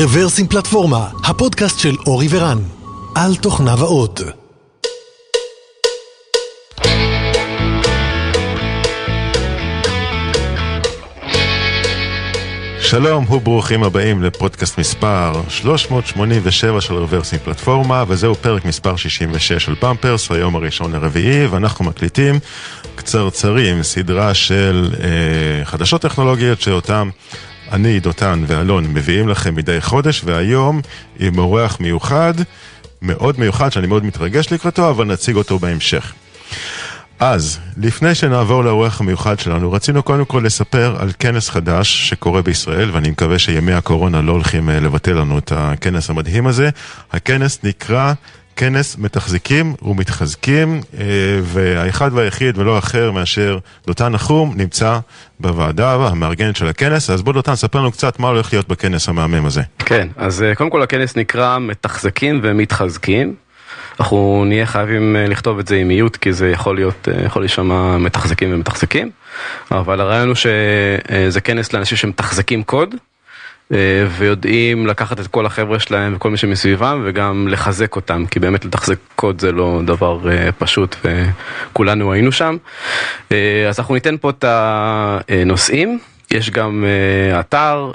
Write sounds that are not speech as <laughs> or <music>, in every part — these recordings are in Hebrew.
רוורסים פלטפורמה, הפודקאסט של אורי ורן, על תוכניו האות. שלום וברוכים הבאים לפודקאסט מספר 387 של רוורסים פלטפורמה וזהו פרק מספר 66 של פמפרס, היום הראשון לרביעי ואנחנו מקליטים קצרצרים, סדרה של אה, חדשות טכנולוגיות שאותם אני, דותן ואלון מביאים לכם מדי חודש והיום עם אורח מיוחד, מאוד מיוחד שאני מאוד מתרגש לקראתו אבל נציג אותו בהמשך. אז, לפני שנעבור לאורח המיוחד שלנו, רצינו קודם כל לספר על כנס חדש שקורה בישראל, ואני מקווה שימי הקורונה לא הולכים אה, לבטל לנו את הכנס המדהים הזה. הכנס נקרא כנס מתחזקים ומתחזקים, אה, והאחד והיחיד ולא אחר מאשר דותן נחום נמצא בוועדה המארגנת של הכנס. אז בוא דותן, ספר לנו קצת מה הולך להיות בכנס המהמם הזה. כן, אז אה, קודם כל הכנס נקרא מתחזקים ומתחזקים. אנחנו נהיה חייבים אה, לכתוב את זה עם מיעוט כי זה יכול להיות, יכול להישמע מתחזקים ומתחזקים, אבל הרעיון הוא שזה כנס לאנשים שמתחזקים קוד. אה, ויודעים לקחת את כל החבר'ה שלהם וכל מי שמסביבם וגם לחזק אותם כי באמת לתחזק קוד זה לא דבר פשוט וכולנו היינו שם. אז אנחנו ניתן פה את הנושאים, יש גם אתר.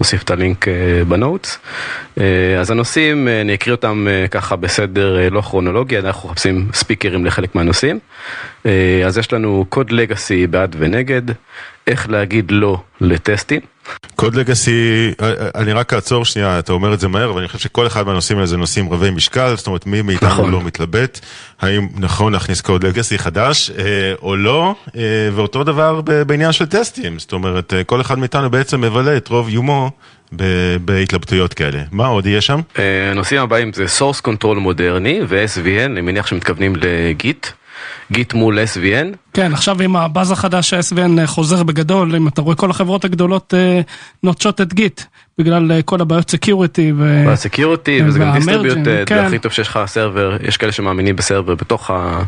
נוסיף את הלינק אה, בנוטס. אה, אז הנושאים, אה, אני אקריא אותם ככה בסדר לא כרונולוגי, אנחנו מחפשים ספיקרים לחלק מהנושאים. אז יש לנו קוד לגאסי בעד ונגד, איך להגיד לא לטסטים. קוד לגאסי, אני רק אעצור שנייה, אתה אומר את זה מהר, אבל אני חושב שכל אחד מהנושאים האלה זה נושאים רבי משקל, זאת אומרת מי מאיתנו נכון. לא מתלבט, האם נכון להכניס קוד legacy חדש אה, או לא, אה, ואותו דבר בעניין של טסטים, זאת אומרת אה, כל אחד מאיתנו בעצם מבלה את רוב יומו בהתלבטויות כאלה. מה עוד יהיה שם? הנושאים הבאים זה source control מודרני ו-SVN, אני מניח שמתכוונים ל Git. Git מול SVN. כן, עכשיו עם הבאז החדש ה-SVN חוזר בגדול, אם אתה רואה כל החברות הגדולות אה, נוטשות את Git, בגלל אה, כל הבעיות security. ו... security, וזה גם distributed, אה, כן. הכי טוב שיש לך server, יש כאלה שמאמינים ב server בתוך ה...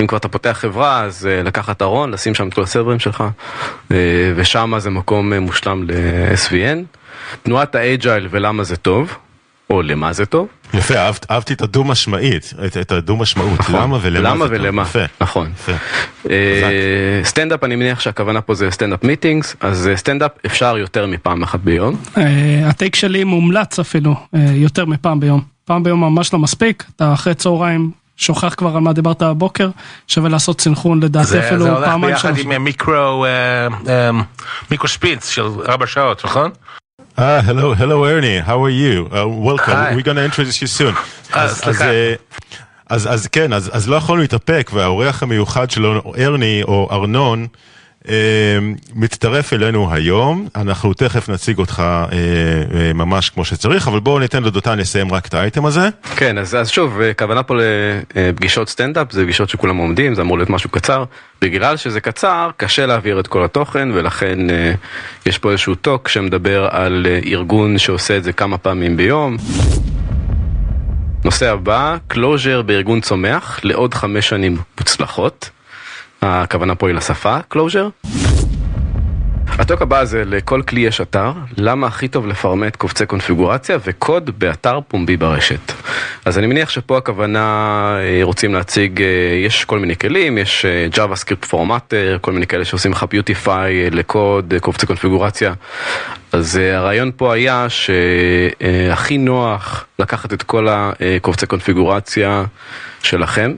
אם כבר אתה פותח חברה, אז לקחת ארון, לשים שם את כל הסרברים שלך, ושם זה מקום מושלם ל-SVN. תנועת ה agile ולמה זה טוב. או למה זה טוב. יפה, אהבת, אהבתי את הדו משמעית, את, את הדו משמעות, נכון, למה ולמה למה זה ולמה, טוב. יפה. נכון. יפה. אה, סטנדאפ, אני מניח שהכוונה פה זה standup meetings, אז סטנדאפ אפשר יותר מפעם אחת ביום. אה, הטייק שלי מומלץ אפילו, אה, יותר מפעם ביום. פעם ביום ממש לא מספיק, אתה אחרי צהריים שוכח כבר על מה דיברת הבוקר, שווה לעשות סינכרון לדעתי אפילו פעמיים שלוש. זה הולך ביחד עם מיקרו, מיקרו שפיץ של ארבע שעות, נכון? Ah, hello, hello Ernie, how are you? Uh, welcome, Hi. we're gonna introduce you soon. אז, אז, אז, אז כן, אז, אז לא יכולנו להתאפק, והאורח המיוחד שלו, ארני או ארנון, אמ, מצטרף אלינו היום, אנחנו תכף נציג אותך אה, אה, ממש כמו שצריך, אבל בואו ניתן לדותן לסיים רק את האייטם הזה. כן, אז, אז שוב, אה, כוונה פה לפגישות סטנדאפ, זה פגישות שכולם עומדים, זה אמור להיות משהו קצר. בגלל שזה קצר, קשה להעביר את כל התוכן, ולכן יש פה איזשהו טוק שמדבר על ארגון שעושה את זה כמה פעמים ביום. נושא הבא, closure בארגון צומח לעוד חמש שנים מוצלחות. הכוונה פה היא לשפה, closure. הטוק הבא זה לכל כלי יש אתר, למה הכי טוב לפרמט קובצי קונפיגורציה וקוד באתר פומבי ברשת. אז אני מניח שפה הכוונה אה, רוצים להציג, אה, יש כל מיני כלים, יש אה, JavaScript פורמטר, כל מיני כאלה שעושים לך ביוטיפיי לקוד, קובצי קונפיגורציה. אז הרעיון פה היה שהכי נוח לקחת את כל הקובצי קונפיגורציה שלכם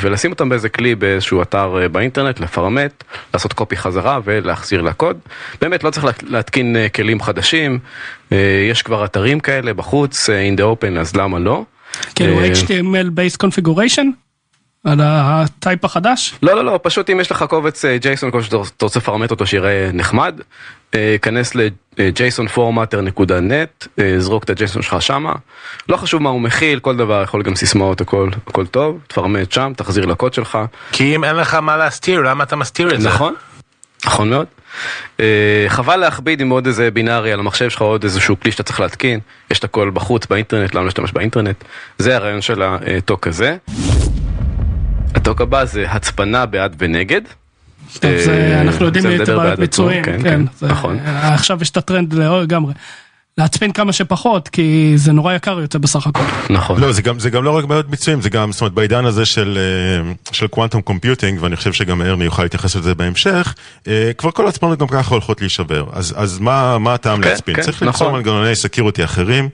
ולשים אותם באיזה כלי באיזשהו אתר באינטרנט, לפרמט, לעשות קופי חזרה ולהחזיר לקוד. באמת לא צריך להתקין כלים חדשים, יש כבר אתרים כאלה בחוץ, in the open, אז למה לא? כאילו HTML based configuration? על הטייפ החדש? לא לא לא פשוט אם יש לך קובץ ג'ייסון כמו שאתה רוצה לפרמט אותו שיראה נחמד. כנס ל-jasonformatter.net זרוק את הג'ייסון שלך שמה. לא חשוב מה הוא מכיל כל דבר יכול גם סיסמאות הכל הכל טוב. תפרמט שם תחזיר לקוד שלך. כי אם אין לך מה להסתיר למה אתה מסתיר את זה? נכון. נכון מאוד. חבל להכביד עם עוד איזה בינארי על המחשב שלך עוד איזשהו כלי שאתה צריך להתקין. יש את הכל בחוץ באינטרנט למה להשתמש באינטרנט? זה הרעיון של הטוק הזה. הטוק הבא זה הצפנה בעד ונגד. טוב, זה, אנחנו יודעים את הבעיות ביצועים, כן, כן, כן, זה, נכון. עכשיו יש את הטרנד לגמרי. להצפין כמה שפחות, כי זה נורא יקר יוצא בסך הכל. נכון. לא, זה גם, זה גם לא רק בעיות ביצועים, זה גם, זאת אומרת, בעידן הזה של, אה, של quantum computing, ואני חושב שגם ארני יוכל להתייחס לזה בהמשך, אה, כבר כל הצפנות גם ככה הולכות להישבר. אז, אז מה, מה הטעם כן, להצפין? כן, צריך נכון. ליצור מנגנוני security אחרים.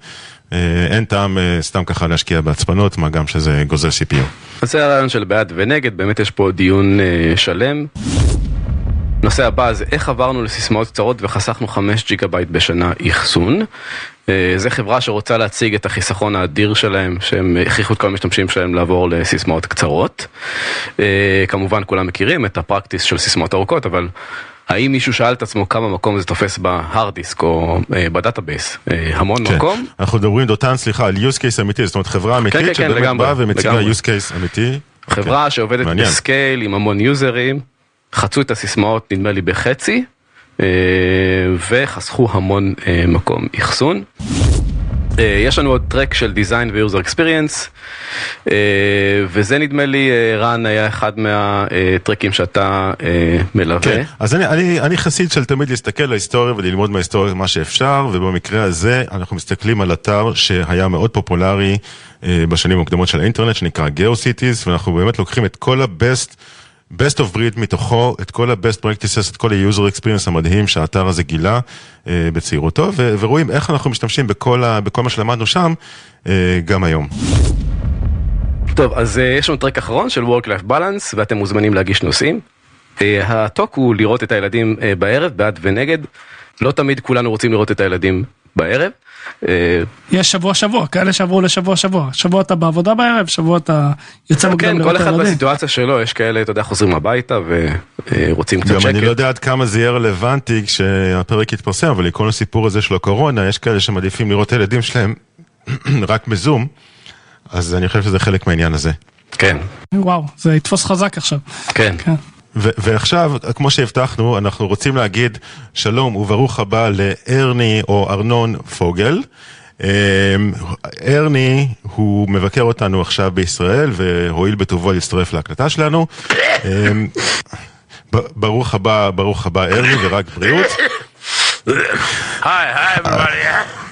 אה, אין טעם אה, סתם ככה להשקיע בהצפנות, מה גם שזה גוזל CPU. אז זה הרעיון של בעד ונגד, באמת יש פה דיון אה, שלם. נושא הבא זה איך עברנו לסיסמאות קצרות וחסכנו 5 ג'יגה בייט בשנה אחסון. זה חברה שרוצה להציג את החיסכון האדיר שלהם, שהם הכריחו את כל המשתמשים שלהם לעבור לסיסמאות קצרות. כמובן כולם מכירים את ה practice של סיסמאות ארוכות, אבל האם מישהו שאל את עצמו כמה מקום זה תופס ב hard disk או אה, ב database? אה, המון כן. מקום. אנחנו מדברים, דותן, סליחה, על use case אמיתי, זאת אומרת חברה אמיתית כן, כן, שבאמת לגמרי, באה ומציגה לגמרי. use case אמיתי. חברה אוקיי. שעובדת מעניין. בסקייל עם המון יוזרים, חצו את הסיסמאות נדמה לי בחצי, אה, וחסכו המון אה, מקום אחסון. אה, יש לנו עוד טרק של ו-User Experience, אה, וזה נדמה לי, אה, רן, היה אחד מהטרקים שאתה אה, מלווה. כן, אז אני, אני, אני חסיד של תמיד להסתכל על ההיסטוריה וללמוד מההיסטוריה מה שאפשר, ובמקרה הזה אנחנו מסתכלים על אתר שהיה מאוד פופולרי בשנים המוקדמות של האינטרנט, שנקרא GeoCities, ואנחנו באמת לוקחים את כל ה-best, best of breed מתוכו, את כל ה-best practices, את כל ה-user experience המדהים שהאתר הזה גילה אה, בצעירותו, ו- ורואים איך אנחנו משתמשים בכל, ה- בכל מה שלמדנו שם, אה, גם היום. טוב, אז uh, יש לנו טרק אחרון של Work-Life Balance, ואתם מוזמנים להגיש נושאים. Uh, הטוק הוא לראות את הילדים uh, בערב, בעד ונגד. לא תמיד כולנו רוצים לראות את הילדים בערב. Uh, יש שבוע שבוע, כאלה שעברו לשבוע שבוע. שבוע אתה בעבודה בערב, שבוע אתה יוצא מוקדם כן, כל אחד. בסיטואציה שלו, יש כאלה, אתה יודע, חוזרים הביתה ורוצים קצת גם שקט. אני לא יודע עד כמה זה יהיה רלוונטי כשהפרק יתפרסם, אבל לכל הסיפור הזה של הקורונה, יש כאלה שמעדיפים לראות את הילדים שלהם <clears throat> רק בזום, אז אני חושב שזה חלק מהעניין הזה. כן, וואו, זה יתפוס חזק עכשיו. כן. כן. ו- ועכשיו, כמו שהבטחנו, אנחנו רוצים להגיד שלום וברוך הבא לארני או ארנון פוגל. אמ, ארני הוא מבקר אותנו עכשיו בישראל והואיל בטובו להצטרף להקלטה שלנו. אמ, ברוך הבא, ברוך הבא ארני ורק בריאות. <laughs> Hi everybody.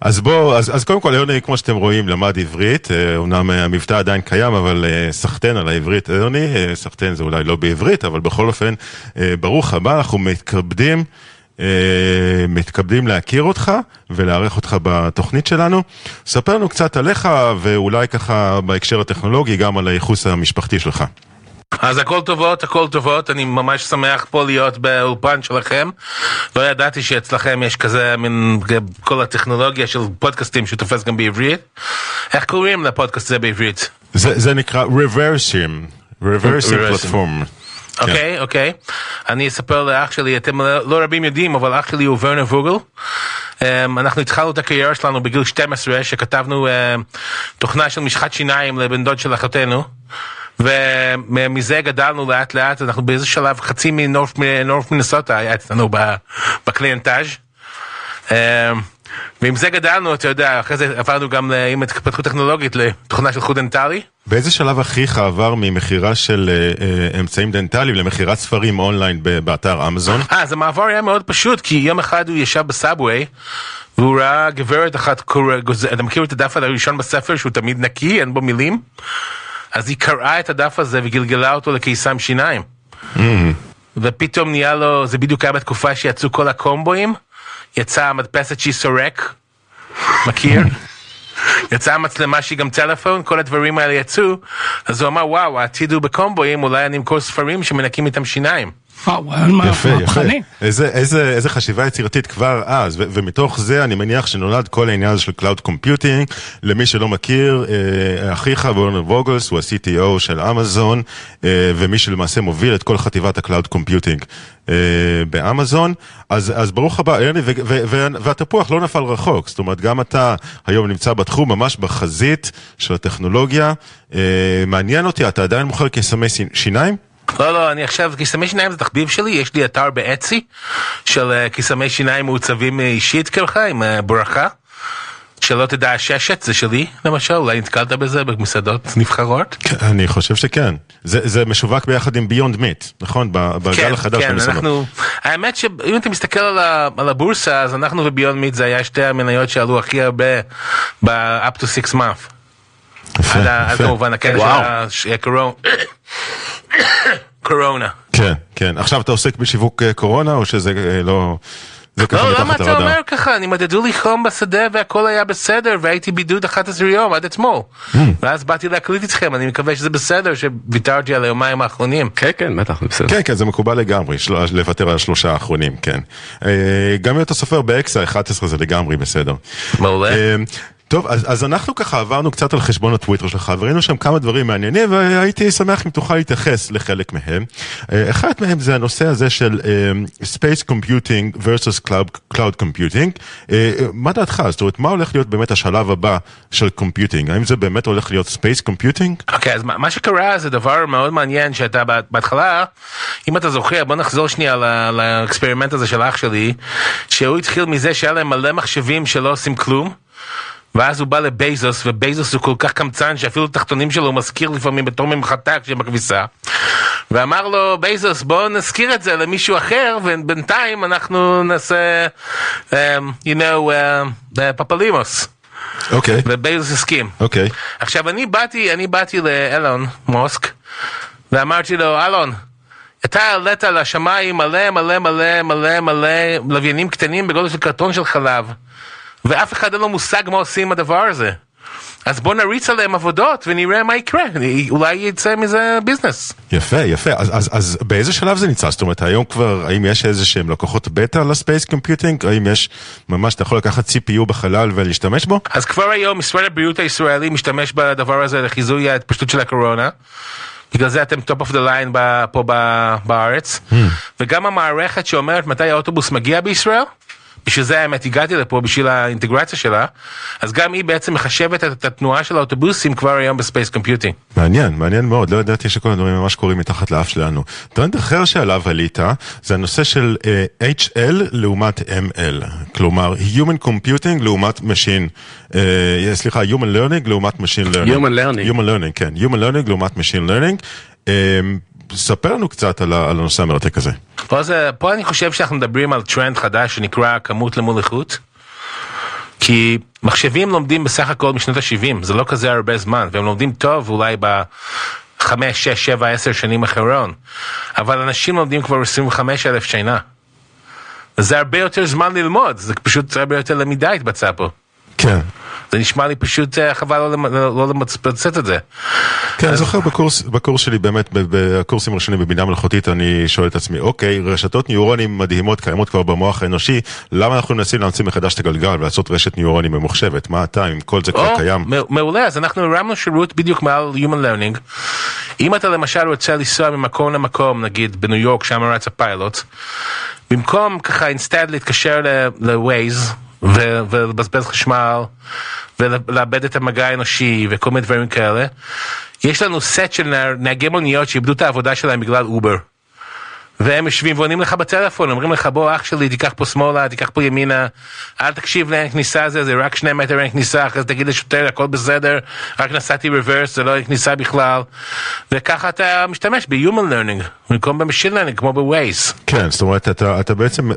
אז בואו, אז, אז קודם כל ארני, כמו שאתם רואים, למד עברית, אה, אומנם אה, המבטא עדיין קיים, אבל אה, סחטיין על העברית אה, סחטיין זה אולי לא בעברית, אבל בכל אופן, אה, ברוך הבא, אנחנו מתכבדים, אה, מתכבדים להכיר אותך ולארח אותך בתוכנית שלנו. ספר לנו קצת עליך, ואולי ככה בהקשר הטכנולוגי, גם על הייחוס המשפחתי שלך. אז הכל טובות, הכל טובות, אני ממש שמח פה להיות באולפן שלכם. לא ידעתי שאצלכם יש כזה מין כל הטכנולוגיה של פודקאסטים שתופס גם בעברית. איך קוראים לפודקאסט הזה בעברית? זה, זה נקרא reversing Reversing. platform. אוקיי, אוקיי. אני אספר לאח שלי, אתם לא לא רבים יודעים, אבל אח שלי הוא ורנר ווגל. אמ, אנחנו התחלנו את הקריירה שלנו בגיל 12, שכתבנו אה, תוכנה של משחת שיניים לבן דוד של אחותנו. ומזה גדלנו לאט לאט, אנחנו באיזה שלב חצי מ North, מ North Minnesota היה אצלנו ב clientage. אמ, ועם זה גדלנו, אתה יודע, אחרי זה עברנו גם עם התפתחות טכנולוגית לתוכנה של חוט דנטלי. באיזה שלב אחיך עבר ממכירה של אה, אה, אמצעים דנטליים למכירת ספרים אונליין באתר אמזון? אה, אז המעבר היה מאוד פשוט, כי יום אחד הוא ישב ב subway, והוא ראה גברת אחת, קורא, גוז- אתה מכיר את הדף הראשון בספר שהוא תמיד נקי, אין בו מילים? אז היא קראה את הדף הזה וגלגלה אותו לקיסם שיניים. ופתאום נהיה לו, זה בדיוק היה בתקופה שיצאו כל הקומבואים, יצאה המדפסת שהיא סורק, מכיר? יצאה המצלמה שהיא גם טלפון, כל הדברים האלה יצאו, אז הוא אמר וואו העתיד הוא בקומבואים, אולי אני אמכור ספרים שמנקים איתם שיניים. מה- יפה, יפה. איזה, איזה, איזה חשיבה יצירתית כבר אז, ו- ומתוך זה אני מניח שנולד כל העניין הזה של Cloud Computing. למי שלא מכיר, אה, אחיך וורנר ווגלס הוא ה-CTO של אמזון, אה, ומי שלמעשה מוביל את כל חטיבת ה-Cloud Computing אה, באמזון. אז, אז ברוך הבא, ארני, ו- ו- ו- והתפוח לא נפל רחוק, זאת אומרת, גם אתה היום נמצא בתחום, ממש בחזית של הטכנולוגיה. אה, מעניין אותי, אתה עדיין מוכר קסמי שיניים? לא, לא, אני עכשיו, קיסמי שיניים זה תחביב שלי, יש לי אתר באצי של אה, קיסמי שיניים מעוצבים אה, אישית ככה, עם אה, ברכה. שלא תדע הששת זה שלי למשל, אולי נתקלת בזה במסעדות נבחרות? כן, אני חושב שכן. זה, זה משווק ביחד עם ביונד מיט, נכון? בגל כן, החדש כן, במסעדות. אנחנו, האמת שאם אתה מסתכל על, ה, על הבורסה אז אנחנו וביונד מיט זה היה שתי המניות שעלו הכי הרבה ב-up to six month. יפה, עד ה- עד יפה. כמובן הכנס של וואו. קורונה. כן, כן. עכשיו אתה עוסק בשיווק אה, קורונה, או שזה אה, לא... זה ככה לא, למה אתה? אומר ככה? אני מדדו לי חום בשדה והכל היה בסדר והייתי בידוד 11 יום עד אתמול. Hmm. ואז באתי להקליט איתכם, אני מקווה שזה בסדר שוויתרתי על היומיים האחרונים. כן, כן, בטח, בסדר. כן, כן, זה מקובל לגמרי, של... לוותר על השלושה האחרונים, כן. אה, גם אם אתה סופר באקסה 11 זה לגמרי בסדר. מעולה. טוב, אז, אז אנחנו ככה עברנו קצת על חשבון הטוויטר שלך, וראינו שם כמה דברים מעניינים, והייתי שמח אם תוכל להתייחס לחלק מהם. אה, אחד מהם זה הנושא הזה של אה, Space Computing versus Cloud, Cloud Computing. אה, מה דעתך? זאת אומרת, מה הולך להיות באמת השלב הבא של Computing? האם זה באמת הולך להיות Space Computing? אוקיי, אז מה שקרה זה דבר מאוד מעניין שאתה בה- בהתחלה, אם אתה זוכר, בוא נחזור שנייה ל experiment הזה של אח שלי, שהוא התחיל מזה שהיה להם מלא מחשבים שלא עושים כלום. ואז הוא בא לבייזוס, ובייזוס הוא כל כך קמצן שאפילו את התחתונים שלו הוא משכיר לפעמים בתור ממחטה כשבכביסה. ואמר לו בייזוס בוא נשכיר את זה למישהו אחר ובינתיים אנחנו נעשה, um, you know, uh, פפלימוס. אוקיי, ובייזוס הסכים. אוקיי. עכשיו אני באתי, אני באתי לאלון מאסק ואמרתי לו אלון אתה העלית לשמיים מלא מלא מלא מלא מלא לוויינים קטנים בגודל של קרטון של חלב ואף אחד אין לו מושג מה עושים עם הדבר הזה. אז בוא נריץ עליהם עבודות ונראה מה יקרה, אולי יצא מזה ביזנס. יפה, יפה. אז, אז, אז באיזה שלב זה נמצא? זאת אומרת, היום כבר, האם יש איזה שהם לקוחות בטא ל space computing? האם יש ממש, אתה יכול לקחת CPU בחלל ולהשתמש בו? אז כבר היום משרד הבריאות הישראלי משתמש בדבר הזה לחיזוי ההתפשטות של הקורונה. בגלל זה אתם top of the line פה בארץ. וגם המערכת שאומרת מתי האוטובוס מגיע בישראל, בשביל זה האמת הגעתי לפה בשביל האינטגרציה שלה, אז גם היא בעצם מחשבת את התנועה של האוטובוסים כבר היום ב space computing. מעניין, מעניין מאוד, לא ידעתי שכל הדברים ממש קורים מתחת לאף שלנו. טרנד אחר שעליו עלית, זה הנושא של uh, HL לעומת ML, כלומר Human Computing לעומת Machine, uh, סליחה, Human Learning לעומת Machine Learning. Human Learning. Human Learning, כן, Human Learning לעומת Machine Learning. Uh, ספר לנו קצת על, על הנושא המרתק הזה. פה, זה, פה אני חושב שאנחנו מדברים על טרנד חדש שנקרא כמות למול איכות. כי מחשבים לומדים בסך הכל משנות ה-70, זה לא כזה הרבה זמן, והם לומדים טוב אולי ב... חמש, שש, שבע, עשר שנים אחרון, אבל אנשים לומדים כבר 25 אלף שנה. וזה הרבה יותר זמן ללמוד, זה פשוט הרבה יותר למידה התבצעה פה. כן. זה נשמע לי פשוט אה, חבל לא למ- לא למצפצת את זה. כן, אני זוכר בקורס, בקורס שלי באמת, בקורסים הראשונים בבינה מלאכותית, אני שואל את עצמי, אוקיי, רשתות ניורונים מדהימות קיימות כבר במוח האנושי, למה אנחנו מנסים להמציא מחדש את הגלגל ולעשות רשת ניורונים ממוחשבת? מה הטעם אם כל זה כבר קיים? מעולה, אז אנחנו הרמנו שירות בדיוק מעל Human Learning. אם אתה למשל רוצה לנסוע ממקום למקום, נגיד בניו יורק, שם רץ הפיילוט, במקום ככה instead להתקשר ל-Waze ולבזבז חשמל ולאבד את המגע האנושי וכל מיני דברים כאלה, יש לנו סט של נהגי מוניות שאיבדו את העבודה שלהם בגלל Uber. והם יושבים ועונים לך בטלפון, אומרים לך בוא אח שלי תיקח פה שמאלה, תיקח פה ימינה, אל תקשיב לאין כניסה זה, זה רק שני מטר אין כניסה, אחרי זה תגיד לשוטר הכל בסדר, רק נסעתי רוורס, זה לא אין כניסה בכלל, וככה אתה משתמש ב-Human Learning, במקום ב-Machine Learning כמו ב-Waze. כן, זאת אומרת, אתה, אתה בעצם מ-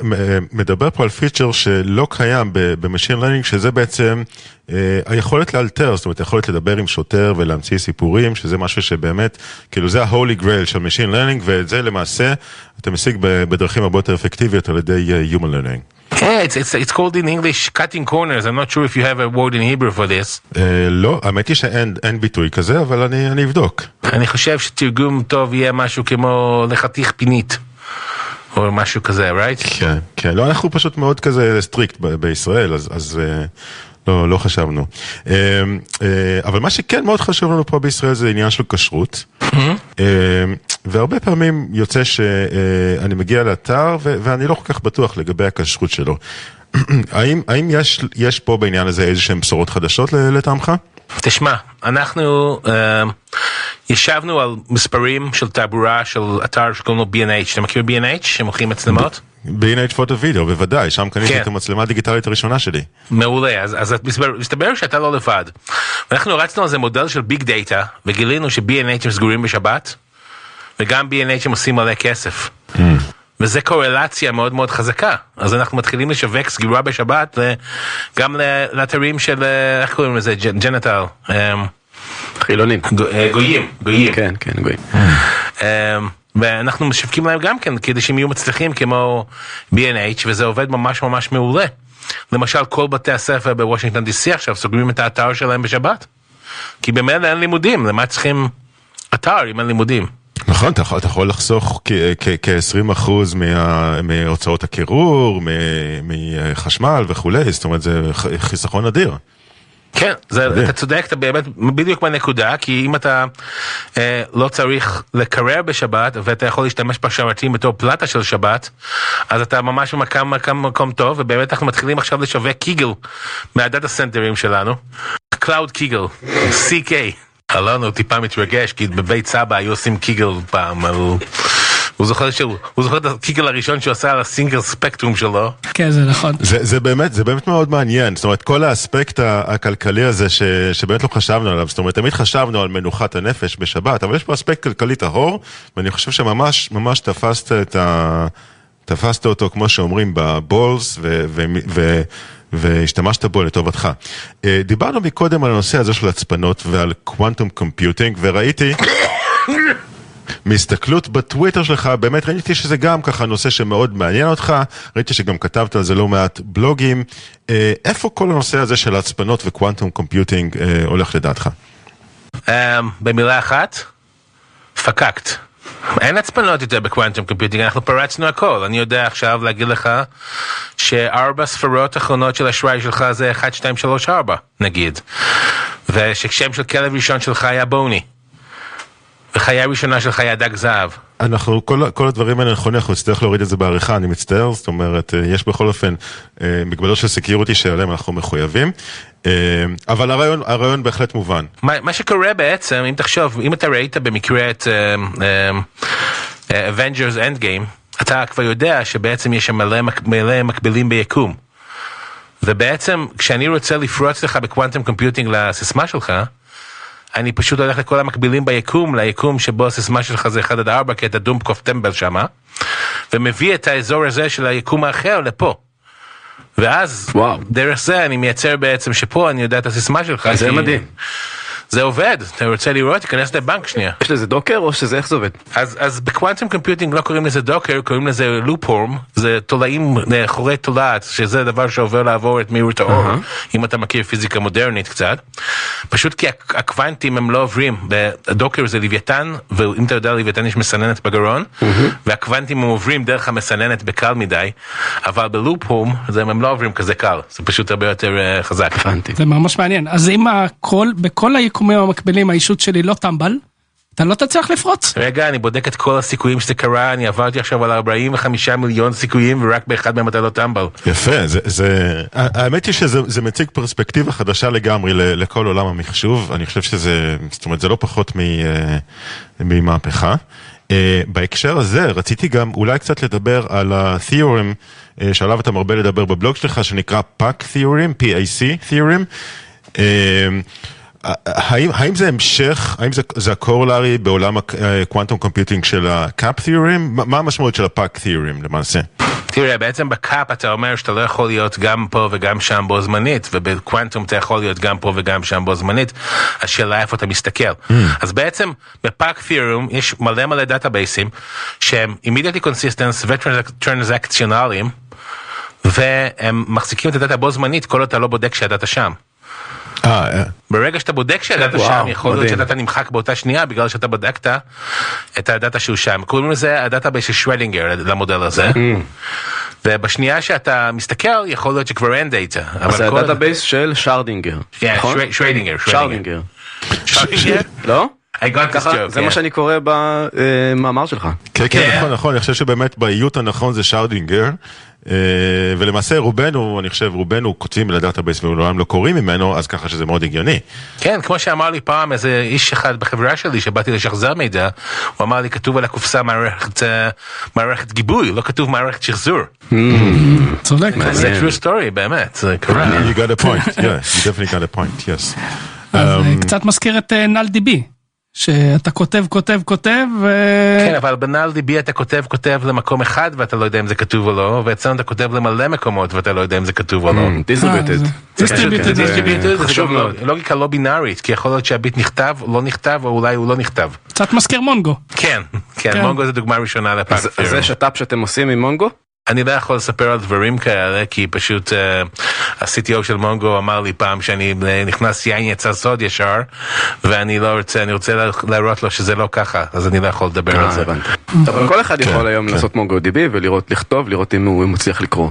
מדבר פה על פיצ'ר שלא קיים ב- ב machine learning, שזה בעצם אה, היכולת לאלתר, זאת אומרת, היכולת לדבר עם שוטר ולהמציא סיפורים, שזה משהו שבאמת, כאילו זה ה-holy grail של machine learning, ואת זה למעשה אתה משיג בדרכים הרבה יותר אפקטיביות על ידי אה, Human Learning. Yeah, it's, it's, it's called in English cutting corners, I'm not sure if you have a word in Hebrew for this. אה, לא, האמת היא שאין אין ביטוי כזה, אבל אני, אני אבדוק. אני חושב שתרגום טוב יהיה משהו כמו לחתוך פינות, או משהו כזה, right? כן, כן, לא, אנחנו פשוט מאוד כזה strict בישראל, אז, אז אה, לא, לא חשבנו. אה, אה, אבל מה שכן מאוד חשוב לנו פה בישראל זה עניין של כשרות. אה, והרבה פעמים יוצא שאני מגיע לאתר ואני לא כל כך בטוח לגבי הכשרות שלו. <clears throat> האם, האם יש, יש פה בעניין הזה איזה שהן בשורות חדשות לטעמך? תשמע, אנחנו, אה, ישבנו על מספרים של תעבורה של אתר שקוראים לו B&H, אתה מכיר B&H שמוכרים מצלמות? B&H פוטו וידאו, בוודאי, שם קניתי כן. את המצלמה הדיגיטלית הראשונה שלי. מעולה, אז, אז מסתבר, מסתבר שאתה לא לבד. אנחנו רצנו על זה מודל של ביג דאטה, וגילינו ש-B&H הם סגורים בשבת, וגם B&H הם עושים מלא כסף. וזה קורלציה מאוד מאוד חזקה. אז אנחנו מתחילים לשווק סגירה בשבת גם לאתרים של, אה, איך קוראים לזה? ג'נטל. אמ, חילונים. אה, גויים, גויים. כן, כן, גויים. אמ, ואנחנו משווקים להם גם כן כדי שהם יהיו מצליחים כמו B&H וזה עובד ממש ממש מעולה. למשל כל בתי הספר בוושינגטון די.סי עכשיו סוגרים את האתר שלהם בשבת. כי במילא אין לימודים, למה צריכים אתר אם אין לימודים? נכון, אתה יכול, אתה יכול לחסוך כ-20% מהוצאות הקירור, מ- מחשמל וכולי, זאת אומרת זה חיסכון אדיר. כן, זה. אתה צודק, אתה באמת בדיוק בנקודה, כי אם אתה אה, לא צריך לקרר בשבת ואתה יכול להשתמש בשרתים בתור פלטה של שבת, אז אתה ממש במקום מקום, מקום טוב, ובאמת אנחנו מתחילים עכשיו לשווק קיגל מהדאטה סנטרים שלנו, Cloud קיגל, CK. אלון הוא טיפה מתרגש, כי בבית סבא היו עושים קיגל פעם, אבל הוא- זוכר שהוא, הוא זוכר את הקיגל הראשון שהוא עשה על הסינגל ספקטרום שלו. כן, זה נכון. זה, זה באמת, זה באמת מאוד מעניין, זאת אומרת כל האספקט הכלכלי הזה ש, שבאמת לא חשבנו עליו, זאת אומרת תמיד חשבנו על מנוחת הנפש בשבת, אבל יש פה אספקט כלכלי טהור, ואני חושב שממש ממש תפסת את ה... תפסת אותו כמו שאומרים ב balls ו... ו, ו והשתמשת בו לטובתך. אה, דיברנו מקודם על הנושא הזה של הצפנות ועל quantum computing וראיתי <coughs> מהסתכלות בטוויטר שלך, באמת ראיתי שזה גם ככה נושא שמאוד מעניין אותך, ראיתי שגם כתבת על זה לא מעט בלוגים. אה, איפה כל הנושא הזה של הצפנות ו quantum computing אה, הולך לדעתך? Um, במילה אחת, פקקט. אין הצפנות יותר ב quantum computing, אנחנו פרצנו הכל. אני יודע עכשיו להגיד לך שארבע ספרות אחרונות של אשראי שלך זה 1, 2, 3, 4 נגיד. וששם של כלב ראשון שלך היה בוני. וחיה ראשונה שלך היה דג זהב. אנחנו, כל, כל הדברים האלה נכונים, אנחנו נצטרך להוריד את זה בעריכה, אני מצטער, זאת אומרת, אה, יש בכל אופן אה, מגבלות של security שעליהם אנחנו מחויבים, אה, אבל הרעיון, הרעיון בהחלט מובן. מה, מה שקורה בעצם, אם תחשוב, אם אתה ראית במקרה את Avengers Endgame, אתה כבר יודע שבעצם יש שם מלא, מלא מקבילים ביקום. ובעצם כשאני רוצה לפרוץ לך בקוונטום קומפיוטינג לסיסמה שלך, אני פשוט הולך לכל המקבילים ביקום, ליקום שבו הסיסמה שלך זה 1 עד 4, כי אתה דומפקוף טמבל שמה, ומביא את האזור הזה של היקום האחר לפה. ואז, וואו. דרך זה אני מייצר בעצם שפה אני יודע את הסיסמה שלך. זה כי- מדהים. זה עובד, אתה רוצה לראות, תיכנס לבנק שנייה. יש לזה Docker או שזה איך זה עובד? אז, אז ב quantum computing לא קוראים לזה Docker, קוראים לזה לופורם, זה תולעים, אה, חורי תולעת, שזה דבר שעובר לעבור את מהירות האור, אם אתה מכיר פיזיקה מודרנית קצת. פשוט כי הק- הקוונטים הם לא עוברים, ה Docker זה לוויתן, ואם אתה יודע לוויתן יש מסננת בגרון, והקוונטים הם עוברים דרך המסננת בקל מדי, אבל בלופורם הם לא עוברים כזה קל, זה פשוט הרבה יותר אה, חזק. הבנתי. זה ממש מעניין. אז אם הכל, בכל היקומים המקבילים האישות שלי לא טמבל, אתה לא תצליח לפרוץ. רגע, אני בודק את כל הסיכויים שזה קרה, אני עברתי עכשיו על 45 מיליון סיכויים ורק באחד מהם אתה לא טמבל. יפה, זה, זה, האמת היא שזה זה מציג פרספקטיבה חדשה לגמרי ל- לכל עולם המחשוב, אני חושב שזה, זאת אומרת, זה לא פחות מ, אה, ממהפכה. אה, בהקשר הזה רציתי גם אולי קצת לדבר על ה-theorem אה, שעליו אתה מרבה לדבר בבלוג שלך, שנקרא PAC theorem, P-A-C theorem. אה, האם, האם זה המשך, האם זה, זה ה corollary בעולם ה quantum computing של ה-CAP theorem? מה המשמעות של ה-PAC theorem למעשה? תראה, בעצם ב CAP אתה אומר שאתה לא יכול להיות גם פה וגם שם בו זמנית, ובקוונטום אתה יכול להיות גם פה וגם שם בו זמנית, השאלה איפה אתה מסתכל. אז בעצם ב PAC theorem יש מלא מלא דאטאבייסים שהם immediately consistent וטרנזקציונליים, והם מחזיקים את הדאטה בו זמנית כל עוד אתה לא בודק שהדאטה שם. אה, אה, ברגע שאתה בודק וואו, שם, יכול להיות. שהדאטה נמחק באותה שנייה בגלל שאתה בדקת את הדאטה שהוא שם. קוראים לזה ה database של שרדינגר למודל הזה. Mm. ובשנייה שאתה מסתכל, יכול להיות שכבר אין דאטה. זה ה database של שרדינגר. כן, נכון? שר- שרדינגר. שרדינגר. שרדינגר? לא? I got this ככה. זה. מה שאני קורא במאמר שלך. כן, כן. נכון, נכון, אני חושב שבאמת באיות הנכון זה שרדינגר. אה, ולמעשה רובנו, אני חושב רובנו כותבים ל database ולעולם לא קוראים ממנו, אז ככה שזה מאוד הגיוני. כן, כמו שאמר לי פעם איזה איש אחד בחברה שלי שבאתי לשחזר מידע, הוא אמר לי כתוב על הקופסה מערכת, אה, מערכת גיבוי, לא כתוב מערכת שחזור. צודק. זה true story, באמת, זה קרה. You got a point, yeah, you definitely got a point, yes. אז אה, אמ, קצת מזכיר את נל דיבי, שאתה כותב, כותב, כותב, ו... כן, אבל בנ"ל דיבי אתה כותב כותב למקום אחד ואתה לא יודע אם זה כתוב או לא, ואצלנו אתה כותב למלא מקומות ואתה לא יודע אם זה כתוב או לא. Mm, distributed. אה, זה- חשוב גם מאוד. לוגיקה לא בינארית, כי יכול להיות שהביט נכתב, לא נכתב, או אולי הוא לא נכתב. קצת מזכיר מונגו. כן, כן, כן. Mongo זה דוגמה ראשונה ל PAC אז זה שת"פ שאתם עושים עם Mongo? אני לא יכול לספר על דברים כאלה, כי פשוט אה, ה-CTO של Mongo אמר לי פעם שאני נכנס יין יצא סוד ישר, ואני לא רוצה, אני רוצה לה- להראות לו שזה לא ככה, אז אני לא יכול לדבר על אה, זה. אבל כל אחד יכול היום לעשות MongoDB ולראות לכתוב, לראות אם הוא מצליח לקרוא.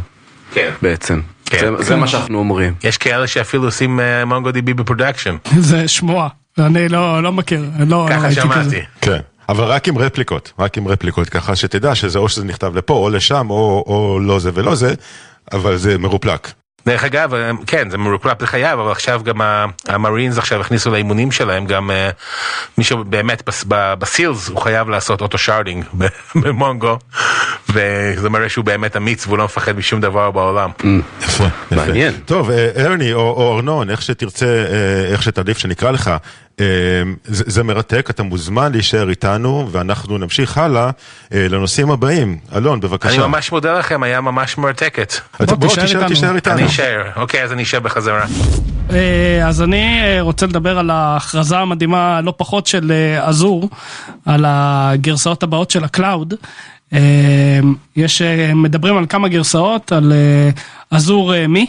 כן. בעצם. כן. זה- מה שאנחנו אומרים. יש כאלה שאפילו עושים אה, MongoDB ב production, זה שמועה. אני לא לא מכיר. לא לא ככה הייתי כזה. שמעתי. אבל רק עם רפליקות, רק עם רפליקות, ככה שתדע שזה או שזה נכתב לפה או לשם, או, או לא זה ולא זה, אבל זה מרופלק. דרך אגב, אה, כן, זה מרוקלפ לחייו, אבל עכשיו גם המרינס עכשיו הכניסו לאימונים שלהם, גם אה, מישהו באמת בס- ב- בסילס הוא חייב לעשות אוטו שרדינג <laughs> במונגו, וזה מראה שהוא באמת אמיץ והוא לא מפחד משום דבר בעולם. יפה, יפה. מעניין. טוב, אה, ארני או, ארנון, איך שתרצה, איך שתעדיף שנקרא לך, זה, זה מרתק, אתה מוזמן להישאר איתנו, ואנחנו נמשיך הלאה אה, לנושאים הבאים. אלון, בבקשה. אני ממש מודה לכם, היה ממש מרתקת. בוא, בוא, תישאר תישאר, איתנו. תישאר איתנו. אני אשאר, אוקיי, אז אני אשאר בחזרה. אה, אז אני אה, רוצה לדבר על ההכרזה המדהימה לא פחות של Azure, על הגרסאות הבאות של ה cloud. יש, מדברים על כמה גרסאות, על Azure ME,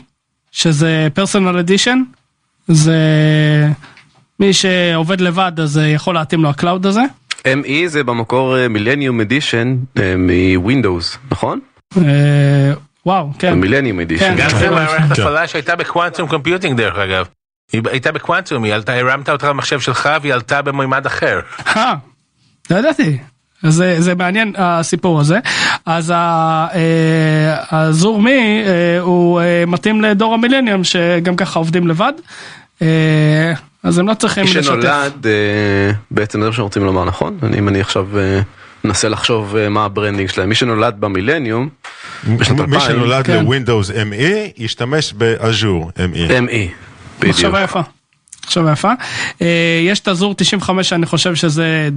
שזה personal edition, זה מי שעובד לבד אז אה, יכול להתאים לו ה cloud הזה. ME זה במקור Millennium Edition מ Windows, נכון? אה, וואו, כן. Millennium Edition. כן. גם זה מערכת כן. הפעלה שהייתה ב quantum computing דרך אגב. היא הייתה בקוונטום, היא עלתה, הרמת אותה למחשב שלך והיא עלתה במימד אחר. אה, לא ידעתי. זה, זה מעניין הסיפור הזה. אז Azure ME הוא מתאים לדור המילניום שגם ככה עובדים לבד. אז הם לא צריכים מי לשתף. שנולד, אה, בעצם זה מה שאנחנו רוצים לומר, נכון? אני אם אני עכשיו אה, מנסה לחשוב אה, מה ה branding שלהם. מי שנולד במילניום, בשנת מי 2000, שנולד כן. ל Windows ME, ישתמש ב Azure ME. ME. בדיוק. מחשבה יפה. מחשבה יפה. יש את Azure 95 שאני חושב שזה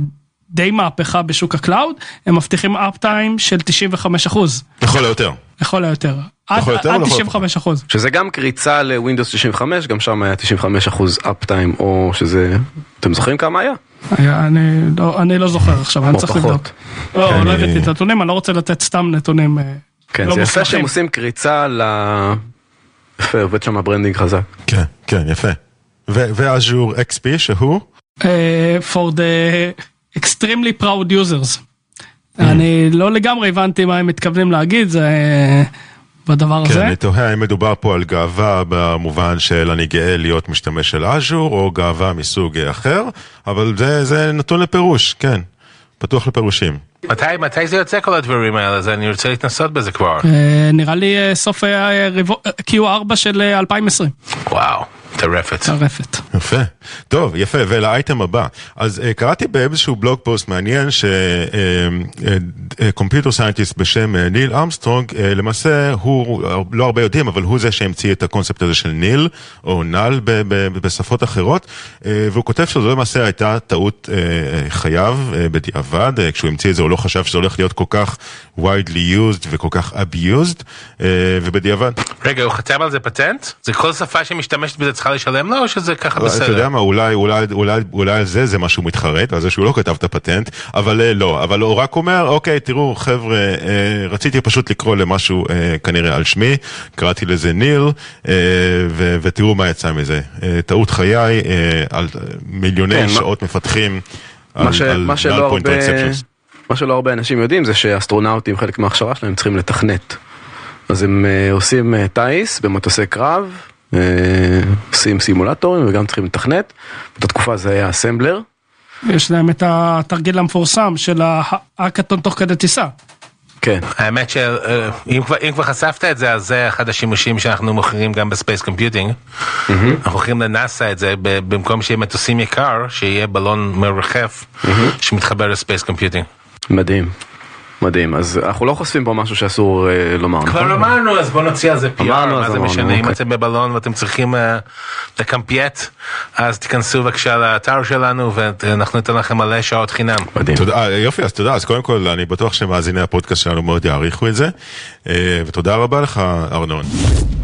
די מהפכה בשוק ה cloud. הם מבטיחים uptime של 95 אחוז. לכל היותר. לכל היותר. עד או עד לכל 95 אחוז. שזה גם קריצה ל Windows 95, גם שם היה 95% uptime, או שזה... אתם זוכרים כמה היה? היה, אני לא, אני לא זוכר עכשיו, אני צריך. לבדוק. לא, כן, לא אני- הבאתי את הנתונים, אני לא רוצה לתת סתם נתונים. אה, כן, לא זה יפה מוסמכים. שהם עושים קריצה ל... יפה, עובד שם ה branding חזק. כן, כן, יפה. ו Azure XP שהוא? אה, for the extremely proud users. Mm. אני לא לגמרי הבנתי מה הם מתכוונים להגיד, זה אה, בדבר כן, הזה. אני תוהה אם מדובר פה על גאווה במובן של אני גאה להיות משתמש של Azure, או גאווה מסוג אחר, אבל זה, זה נתון לפירוש, כן. פתוח לפירושים. מתי, מתי זה יוצא כל הדברים האלה? אז אני רוצה להתנסות בזה כבר. אה, נראה לי אה, סוף אה, רבעו- אה, Q4 של אה, 2020, וואו, טרפת. טרפת. יפה. טוב, יפה, ולאייטם הבא. אז אה, קראתי באיזשהו blog post מעניין ש computer scientist בשם אה, ניל ארמסטרונג, אה, למעשה הוא, לא הרבה יודעים, אבל הוא זה שהמציא את הקונספט הזה של nil, או null ב- ב- בשפות אחרות, אה, והוא כותב שזו למעשה הייתה טעות uh, חייו uh, בדיעבד, uh, כשהוא המציא את זה הוא לא חשב שזה הולך להיות כל כך widely used וכל כך abused, uh, ובדיעבד. רגע, הוא חתם על זה פטנט? זה כל שפה שמשתמשת בזה צריכה לשלם לו, או שזה ככה אבל אתה יודע בסדר? מה, אולי, אולי, אולי, אולי על זה זה משהו מתחרט, על זה שהוא לא כתב את הפטנט, אבל אה, לא, אבל הוא רק אומר, אוקיי, תראו, חבר'ה, אה, רציתי פשוט לקרוא למשהו אה, כנראה על שמי, קראתי לזה ניל, אה, ו- ותראו מה יצא מזה. אה, טעות חיי, אה, על אה, מיליוני כן, מה- שעות מפתחים, מה ש- על, מה על שלא point הרבה... מה שלא הרבה אנשים יודעים זה שאסטרונאוטים, חלק מההכשרה שלהם צריכים לתכנת. אז הם אה, עושים טיס במטוסי קרב, עושים סימולטורים וגם צריכים לתכנת. באותה תקופה זה היה אסמבלר. יש להם את התרגיל המפורסם של ההאקתון תוך כדי טיסה. כן. האמת שאם כבר, אם כבר חשפת את זה, אז זה אחד השימושים שאנחנו מוכרים גם ב space computing. אנחנו מוכרים לנאסא את זה, ב- במקום שיהיה מטוסים יקר, שיהיה בלון מרחף שמתחבר ל space computing. מדהים. מדהים. אז אנחנו לא חושפים פה משהו שאסור אה, לומר, נכון? כבר אמרנו, אז בוא נוציא על זה PR, מה זה משנה, אם אוקיי. אתם בבלון ואתם צריכים אה, ל compute, אז תיכנסו בבקשה לאתר שלנו ואנחנו ניתן לכם מלא שעות חינם. מדהים. תודה, אה, יופי, אז תודה, אז קודם כל אני בטוח שמאזיני הפודקאסט שלנו מאוד יעריכו את זה, אה, ותודה רבה לך ארנון.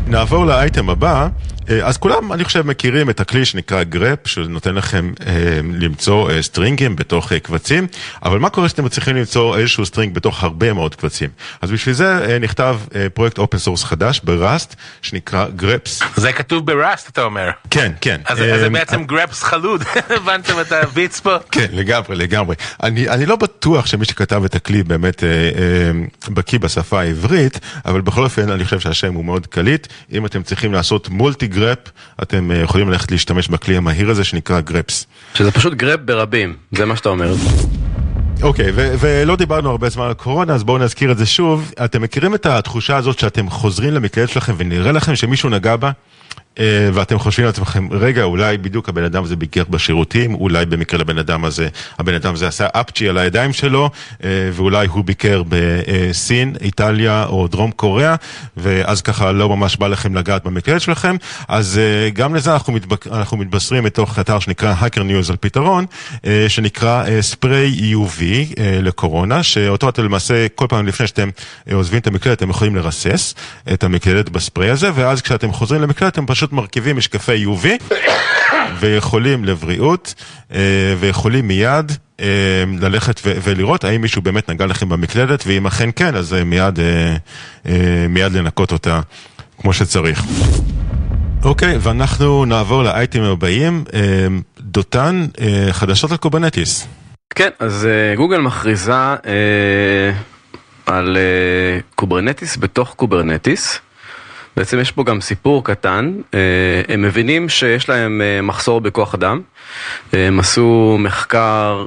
נעבור לאייטם הבא, אה, אז כולם אני חושב מכירים את הכלי שנקרא grep, שנותן לכם אה, למצוא אה, סטרינגים בתוך אה, קבצים, אבל מה קורה שאתם צריכים למצוא איזשהו string בתוך הרבה מאוד קבצים? אז בשביל זה אה, נכתב אה, פרויקט open source חדש ב Rust, שנקרא greps. זה כתוב ב Rust אתה אומר. כן, כן. אז אז זה אה, בעצם גרפס חלוד, <laughs> הבנתם את הביץ פה? כן, לגמרי, לגמרי. אני, אני לא בטוח שמי שכתב את הכלי באמת אה, אה, בקיא בשפה העברית, אבל בכל אופן אני חושב שהשם הוא מאוד קליט. אם אתם צריכים לעשות מולטי גרפ, אתם אה, יכולים ללכת להשתמש בכלי המהיר הזה שנקרא גרפס. שזה פשוט גרפ ברבים, זה מה שאתה אומר. אוקיי, ו- ולא דיברנו הרבה זמן על קורונה, אז בואו נזכיר את זה שוב. אתם מכירים את התחושה הזאת שאתם חוזרים למקלדת שלכם ונראה לכם שמישהו נגע בה? אה, ואתם חושבים לעצמכם, רגע, אולי בדיוק הבן אדם הזה ביקר בשירותים, אולי במקרה לבן אדם הזה, הבן אדם הזה עשה אפצ'י על הידיים שלו, אה, ואולי הוא ביקר בסין, איטליה או דרום קוריאה, ואז ככה לא ממש בא לכם לגעת במקלדת שלכם. אז אה, גם לזה אנחנו, מתבק... אנחנו מתבשרים מתוך אתר שנקרא Hacker News על פתרון, שנקרא ספרי UV לקורונה, שאותו אתם למעשה, כל פעם לפני שאתם עוזבים את המקלדת, אתם יכולים לרסס את המקלדת בספריי הזה, ואז כשאתם חוזרים למקלדת, אתם פשוט מרכיבים משקפי UV, ויכולים לבריאות, אה, ויכולים מיד אה, ללכת ולראות האם מישהו באמת נגע לכם במקלדת, ואם אכן כן, אז אה, מיד, מיד לנקות אותה כמו שצריך. אוקיי, ואנחנו נעבור לאייטמים הבאים. דותן, חדשות על Kubernetes. כן, אז גוגל מכריזה על Kubernetes בתוך Kubernetes. בעצם יש פה גם סיפור קטן, אה, הם מבינים שיש להם אה, מחסור בכוח אדם, אה, הם עשו מחקר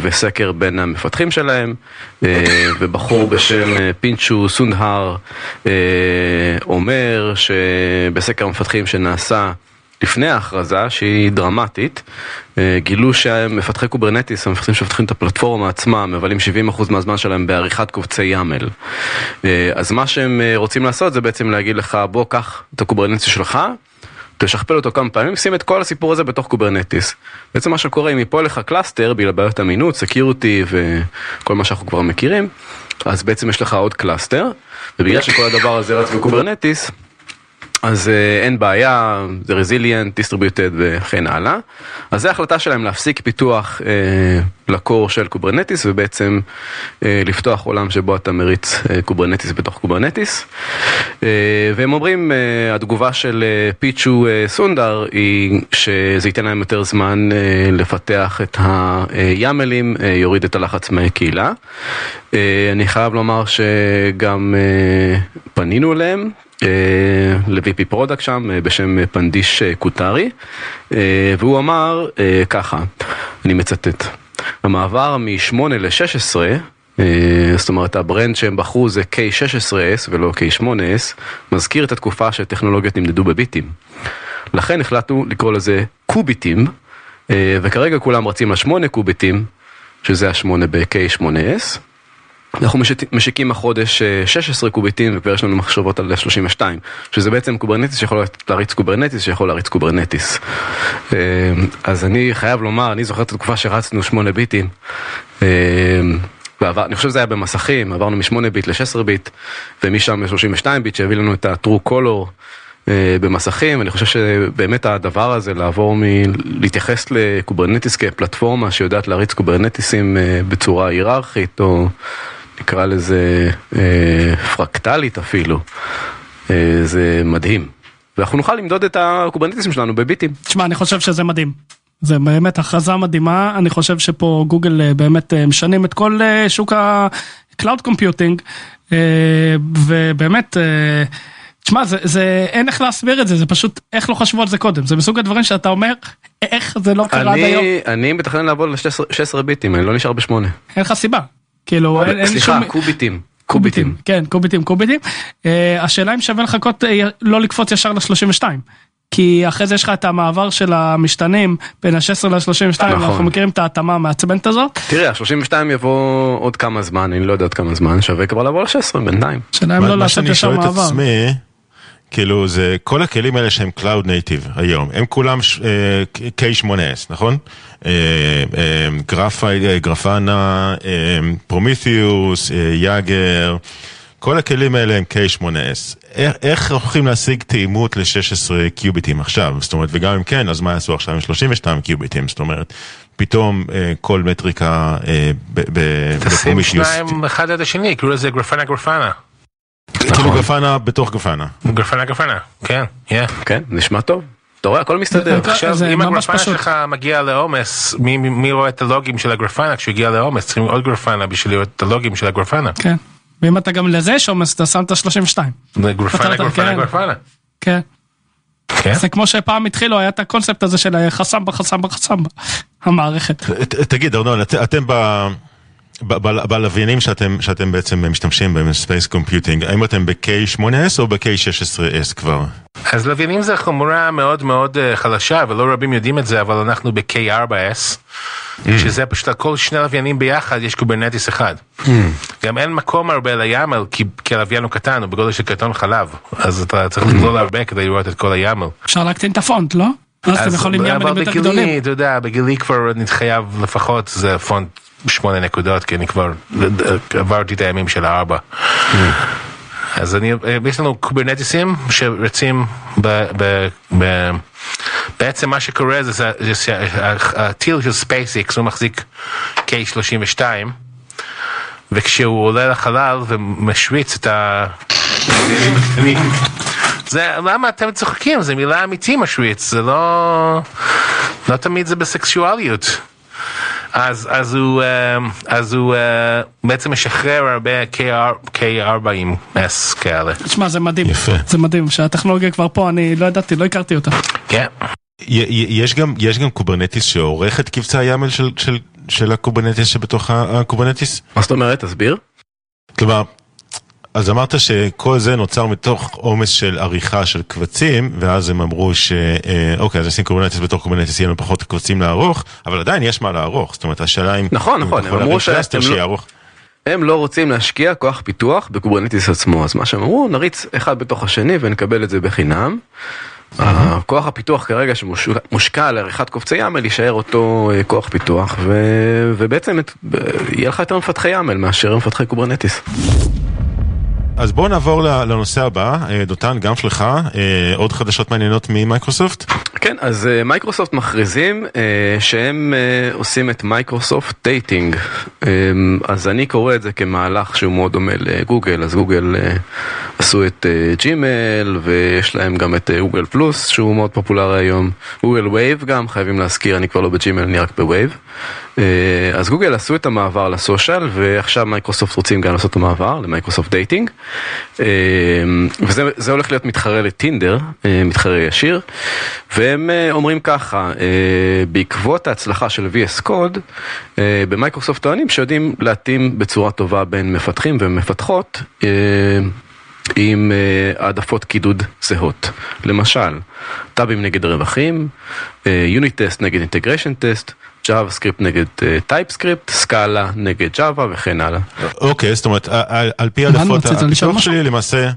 וסקר בין המפתחים שלהם, ובחור בשם פינצ'ו סונדהר אומר שבסקר המפתחים שנעשה לפני ההכרזה, שהיא דרמטית, אה, גילו שמפתחי Kubernetes, המפתחים שמפתחים את הפלטפורמה עצמה, מבלים 70% מהזמן שלהם בעריכת קובצי YAML. אה, אז מה שהם אה, רוצים לעשות זה בעצם להגיד לך, בוא קח את ה Kubernetes שלך, תשכפל אותו כמה פעמים, שים את כל הסיפור הזה בתוך Kubernetes. בעצם מה שקורה, אם ייפול לך cluster, בגלל בעיות אמינות, security וכל מה שאנחנו כבר מכירים, אז בעצם יש לך עוד cluster, ובגלל שכל הדבר הזה רץ ב Kubernetes, אז אה, אין בעיה, זה resilient, distributed וכן הלאה. אז זו החלטה שלהם להפסיק פיתוח אה, ל core של Kubernetes ובעצם אה, לפתוח עולם שבו אתה מריץ Kubernetes בתוך Kubernetes. והם אומרים, התגובה של פיצ'ו סונדר היא שזה ייתן להם יותר זמן לפתח את ה YAML ים, יוריד את הלחץ מהקהילה. אני חייב לומר שגם פנינו אליהם. אה, ל-VP product שם אה, בשם אה, פנדיש קוטרי. והוא אמר ככה, אני מצטט, המעבר מ-8 ל-16 זאת אומרת ה brand שהם בחרו זה K16S ולא K8S מזכיר את התקופה שטכנולוגיות נמדדו בביטים. לכן החלטנו לקרוא לזה קוביטים וכרגע כולם רצים לשמונה קוביטים שזה השמונה ב-K8S אנחנו משיק, משיקים החודש אה, 16 קוביטים וכבר יש לנו מחשבות על 32 שזה בעצם Kubernetes שיכול להריץ Kubernetes שיכול להריץ Kubernetes. אה, אז אני חייב לומר אני זוכר את התקופה שרצנו 8 ביטים אה, ועבר, אני חושב שזה היה במסכים עברנו מ-8 ביט ל-16 ביט ומשם ל-32 ביט שהביא לנו את ה-true color במסכים, אני חושב שבאמת הדבר הזה לעבור מלהתייחס ל Kubernetes כפלטפורמה שיודעת להריץ קוברנטיסים בצורה היררכית או נקרא לזה אה, פרקטלית אפילו, אה, זה מדהים. ואנחנו נוכל למדוד את הקוברנטיסים שלנו בביטים. תשמע, אני חושב שזה מדהים. זה באמת הכרזה מדהימה, אני חושב שפה גוגל אה, באמת אה, משנים את כל אה, שוק ה-Cloud Computing, ובאמת, תשמע, זה, זה, אין איך להסביר את זה, זה פשוט איך לא חשבו על זה קודם, זה מסוג הדברים שאתה אומר, איך זה לא קרה עד היום, אני, אני מתכנן לעבוד ל-16 ביטים, אני לא נשאר בשמונה. אין לך סיבה. כאילו, אין, אין סליחה, שום... קוביטים. קוביטים. כן, קוביטים, קוביטים. אה, השאלה אם שווה לחכות, אה, לא לקפוץ ישר ל-32. כי אחרי זה יש לך את המעבר של המשתנים בין ה-16 ל-32, נכון. אנחנו מכירים את ההתאמה המעצבנת הזאת. תראה, ה-32 יבוא עוד כמה זמן, אני לא יודע עוד כמה זמן, שווה כבר לעבור ל-16 בינתיים. השאלה אם מה- לא מה לעשות שאני ישר שואל את מעבר. כאילו זה כל הכלים האלה שהם Cloud Native היום, הם כולם אה, K8S, נכון? אה, אה, אה, גרפנה, פרומיתיוס, יאגר, כל הכלים האלה הם K8S. איך, איך הולכים להשיג תאימות ל-16 קיוביטים עכשיו? זאת אומרת, וגם אם כן, אז מה יעשו עכשיו עם 32 קיוביטים? זאת אומרת, פתאום אה, כל מטריקה אה, ב- ב- תשים בפרומיתיוס, שניים אחד עד השני, קראו לזה גרפנה גרפנה. כאילו גרפנה בתוך גרפנה. גרפנה גרפנה, כן, כן. כן, נשמע טוב. אתה רואה, הכל מסתדר. עכשיו, אם הגרפנה. שלך מגיע לעומס, מי- רואה את הלוגים של הגרפנה כשהוא הגיע לעומס? צריכים עוד גרפנה בשביל לראות את הלוגים של הגרפנה. כן. ואם אתה גם לזה יש עומס, אתה שם את ה-32. גרפנה, גרפנה. גרפנה. כן. כן. זה כמו שפעם התחילו, היה את הקונספט הזה של חסמבה, חסמבה, חסמבה. המערכת. תגיד ארנון, את- אתם ב... ב- ב- בלוויינים שאתם, שאתם בעצם משתמשים בהם, space computing, האם אתם ב-K8S או ב-K16S כבר? אז לוויינים זה חומרה מאוד מאוד אה, חלשה ולא רבים יודעים את זה אבל אנחנו ב-K4S שזה פשוט על כל שני לוויינים ביחד יש Kubernetes אחד. גם אין מקום הרבה ל YAML כי, כי הלוויין הוא קטן הוא בגודל של קרטון חלב אז אתה צריך לגלול הרבה כדי לראות את כל ה YAML. אפשר להקטין את הפונט, לא? אז אתם יכולים ימלים יותר בגילי, גדולים. אתה יודע, בגילי כבר אני חייב לפחות זה פונט שמונה נקודות כי אני כבר עברתי את הימים של הארבע. אז אני, יש לנו קוברנטיסים שרצים ב... ב, ב בעצם מה שקורה זה, שהטיל של SpaceX הוא מחזיק K32 וכשהוא עולה לחלל ומשוויץ את ה... זה, למה אתם צוחקים? זה מילה אמיתי משוויץ, זה לא... לא תמיד זה בסקסואליות. אז, אז הוא, אה, אז הוא אה, בעצם משחרר הרבה KR, K40S כאלה. תשמע, זה מדהים. יפה. זה מדהים שהטכנולוגיה כבר פה, אני לא ידעתי, לא הכרתי אותה. כן. יש גם, יש גם Kubernetes שעורך את קבצי ה YAML של, של, של ה Kubernetes שבתוך ה Kubernetes? מה זאת אומרת? תסביר. כלומר, אז אמרת שכל זה נוצר מתוך עומס של עריכה של קבצים, ואז הם אמרו ש... אה, אוקיי, אז נשים Kubernetes בתוך Kubernetes, יהיה לנו פחות קבצים לערוך, אבל עדיין יש מה לערוך, זאת אומרת, השאלה אם... נכון, נכון, הם אמרו שהם לא- לא רוצים להשקיע כוח פיתוח ב Kubernetes עצמו, אז מה שהם אמרו, נריץ אחד בתוך השני ונקבל את זה בחינם. הכוח הפיתוח כרגע שמושקע על עריכת קובצי YAML יישאר אותו אה, כוח פיתוח ו- ובעצם יהיה לך יותר מפתחי YAML מאשר מפתחי Kubernetes. אז בואו נעבור לנושא הבא, אה, דותן, גם שלך, אה, עוד חדשות מעניינות ממייקרוסופט? כן, אז אה, מייקרוסופט מכריזים שהם עושים את Microsoft Dating. אה, אז אני קורא את זה כמהלך שהוא מאוד דומה לגוגל, אז גוגל עשו את ג'ימל ויש להם גם את Google Plus שהוא מאוד פופולרי היום. Google Wave גם, חייבים להזכיר, אני כבר לא בג'ימל, אני רק ב Wave. אה, אז גוגל עשו את המעבר ל social ועכשיו מייקרוסופט רוצים גם לעשות את המעבר ל Microsoft Dating. אה, וזה זה הולך להיות מתחרה לטינדר, אה, מתחרה ישיר. והם אומרים ככה, בעקבות ההצלחה של VS Code, במייקרוסופט טוענים שיודעים להתאים בצורה טובה בין מפתחים ומפתחות. עם העדפות קידוד זהות. למשל, טאבים נגד רווחים, unit test נגד integration test, JavaScript נגד TypeScript, Scala נגד Java וכן הלאה. אוקיי, זאת אומרת, על, פי העדפות הפיתוח? שלי, למעשה,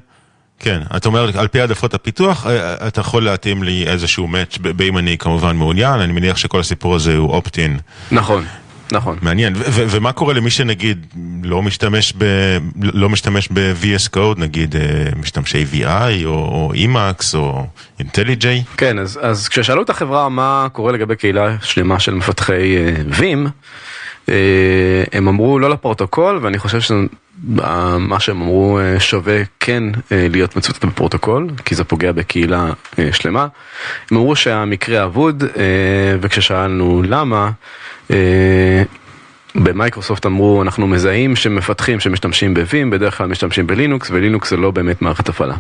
כן, אתה אומר, על פי העדפות הפיתוח, אה, אתה יכול להתאים לי איזשהו match, באם אני כמובן מעוניין, אני מניח שכל הסיפור הזה הוא opt-in. נכון, נכון. מעניין, ו- ו- ומה קורה למי שנגיד לא משתמש ב... לא משתמש ב-VS Code, נגיד אה, משתמשי VI או, או Emacs או IntelliJ? כן, אז, אז כששאלו את החברה מה קורה לגבי קהילה שלמה של מפתחי אה, Vim, אה, הם אמרו לא לפרוטוקול, ואני חושב שמה שהם אמרו שווה כן להיות מצוטט בפרוטוקול, כי זה פוגע בקהילה שלמה. הם אמרו שהמקרה אבוד, וכששאלנו למה, במייקרוסופט אמרו אנחנו מזהים שמפתחים שמשתמשים ב-Vim בדרך כלל משתמשים בלינוקס ולינוקס זה לא באמת מערכת הפעלה.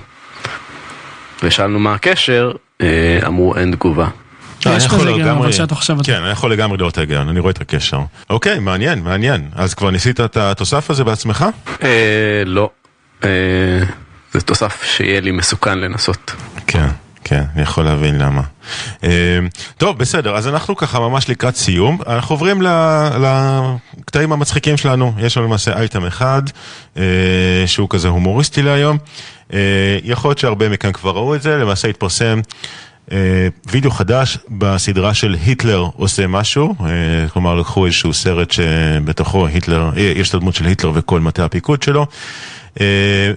ושאלנו מה הקשר, אה, אמרו אין תגובה. אה, אני יכול לגמרי-. כן, אני יכול לגמרי לראות את ההיגיון, אני רואה את הקשר. אוקיי, מעניין, מעניין. אז כבר ניסית את התוסף הזה בעצמך? אה, לא, אה, זה תוסף שיהיה לי מסוכן לנסות. כן, כן, אני יכול להבין למה. אה, טוב, בסדר, אז אנחנו ככה ממש לקראת סיום. אנחנו עוברים לקטעים המצחיקים שלנו. יש לנו למעשה אייטם אחד, אה, שהוא כזה הומוריסטי להיום. אה, יכול להיות שהרבה מכם כבר ראו את זה, למעשה התפרסם. וידאו חדש בסדרה של היטלר עושה משהו, כלומר לקחו איזשהו סרט שבתוכו היטלר, יש את הדמות של היטלר וכל מטה הפיקוד שלו,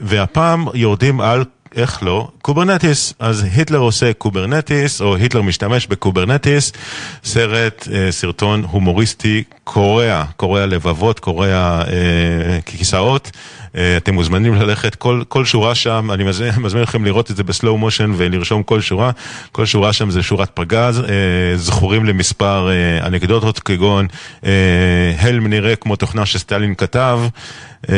והפעם יורדים על, איך לא, Kubernetes, אז היטלר עושה Kubernetes, או היטלר משתמש ב Kubernetes, סרט, אה, סרטון הומוריסטי קורע, קורע לבבות, קורע אה, כיסאות. אה, אתם מוזמנים ללכת, כל, כל שורה שם, אני מזמין, <laughs> מזמין אתכם לראות את זה בסלואו מושן ולרשום כל שורה. כל שורה שם זה שורת פגז, אה, זכורים למספר אה, אנקדוטות כגון אה, הלם נראה כמו תוכנה שסטלין כתב. אה,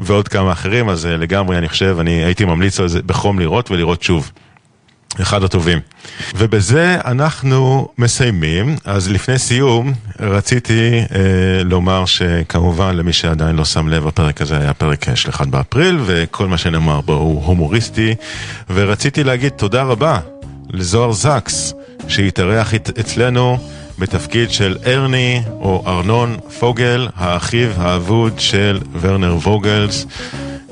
ועוד כמה אחרים, אז אה, לגמרי אני חושב, אני הייתי ממליץ על זה בחום לראות ולראות שוב. אחד הטובים. ובזה אנחנו מסיימים, אז לפני סיום רציתי אה, לומר שכמובן למי שעדיין לא שם לב הפרק הזה היה פרק של 1 באפריל וכל מה שנאמר בו הוא הומוריסטי ורציתי להגיד תודה רבה לזוהר זקס שהתארח אצ- אצלנו בתפקיד של ארני או ארנון פוגל, האחיו האבוד של ורנר ווגלס.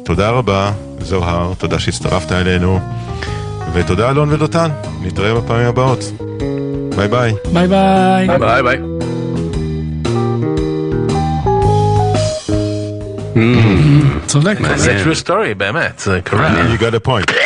תודה רבה זוהר, תודה שהצטרפת אלינו. ותודה אלון ודותן, נתראה בפעמים הבאות. ביי ביי. ביי ביי. ביי ביי. צודק. זה true story, באמת, זה קרה. You got a point. <laughs>